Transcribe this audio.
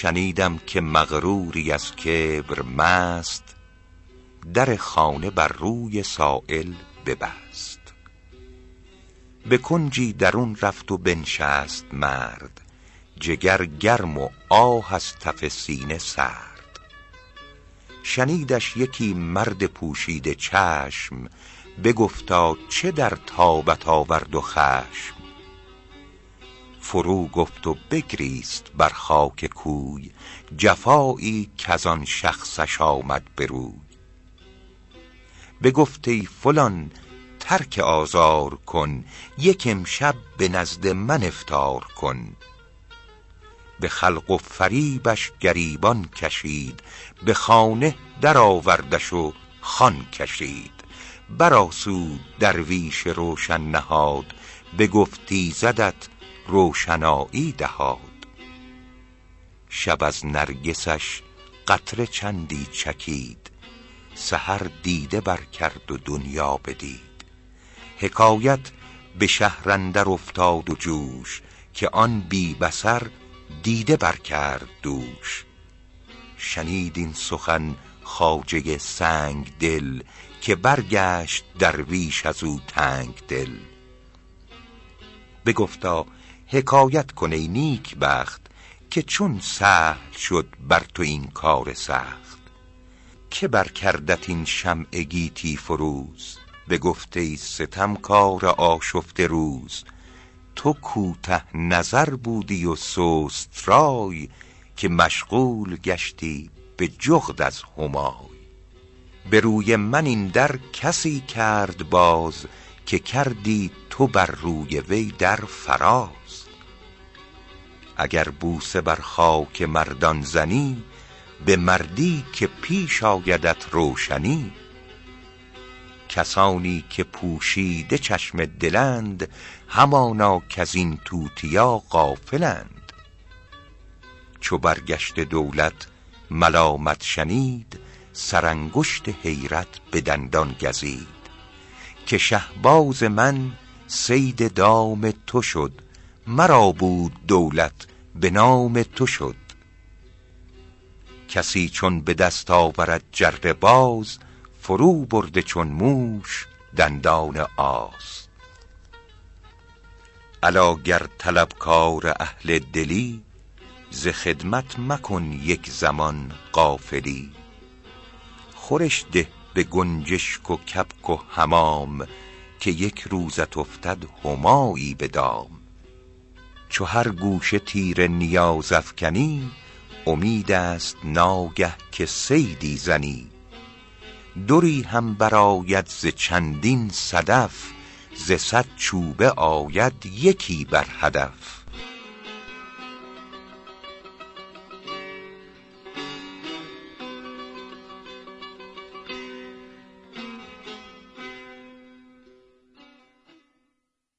شنیدم که مغروری از کبر مست در خانه بر روی سائل ببست. به کنجی درون رفت و بنشست مرد جگر گرم و آه از تف سینه سرد. شنیدش یکی مرد پوشیده چشم بگفتا چه در تابت آورد و خشم. فرو گفت و بگریست بر خاک کوی جفایی کز آن شخصش آمد به روی. بگفت ای فلان ترک آزار کن یک امشب به نزد من افطار کن. به خلق و فریبش گریبان کشید به خانه در آوردش و خوان کشید. برآسود درویش روشن نهاد بگفت ایزدت روشنایی دهاد. شب از نرگسش قطره چندی چکید سحر دیده بر کرد و دنیا بدید. حکایت به شهر اندر افتاد و جوش که آن بی بصر دیده بر کرد دوش. شنید این سخن خواجه سنگ دل که برگشت درویش از او تنگ دل. بگفتا حکایت کن ای نیک بخت که چون سهل شد بر تو این کار سخت. که بر کردت این شمع گیتی فروز؟ بگفت ای ستمکار آشفته روز. تو کوته نظر بودی و سست رای که مشغول گشتی به جغد از همای. به روی من این در کسی کرد باز که کردی تو بر روی وی در فراز اگر بوسه بر خاک مردان زنی به مردی که پیش آیدت روشنی. کسانی که پوشیده چشم دلند همانا کز این توتیا غافلند. چو برگشته دولت ملامت شنید سرانگشت حیرت به دندان گزید. که شهباز من صید دام تو شد مرا بود دولت به نام تو شد. کسی چون به دست آورد جره باز فرو برده چون موش دندان آز. الا گر طلبکار اهل دلی ز خدمت مکن یک زمان غافلی خورش ده به گنجشک و کبک و حمام که یک روزت افتد همایی به دام. چو هر گوشه تیر نیاز افکنی امید است ناگه که صیدی زنی. دری هم برآید ز چندین صدف ز صد چوبه آید یکی بر هدف.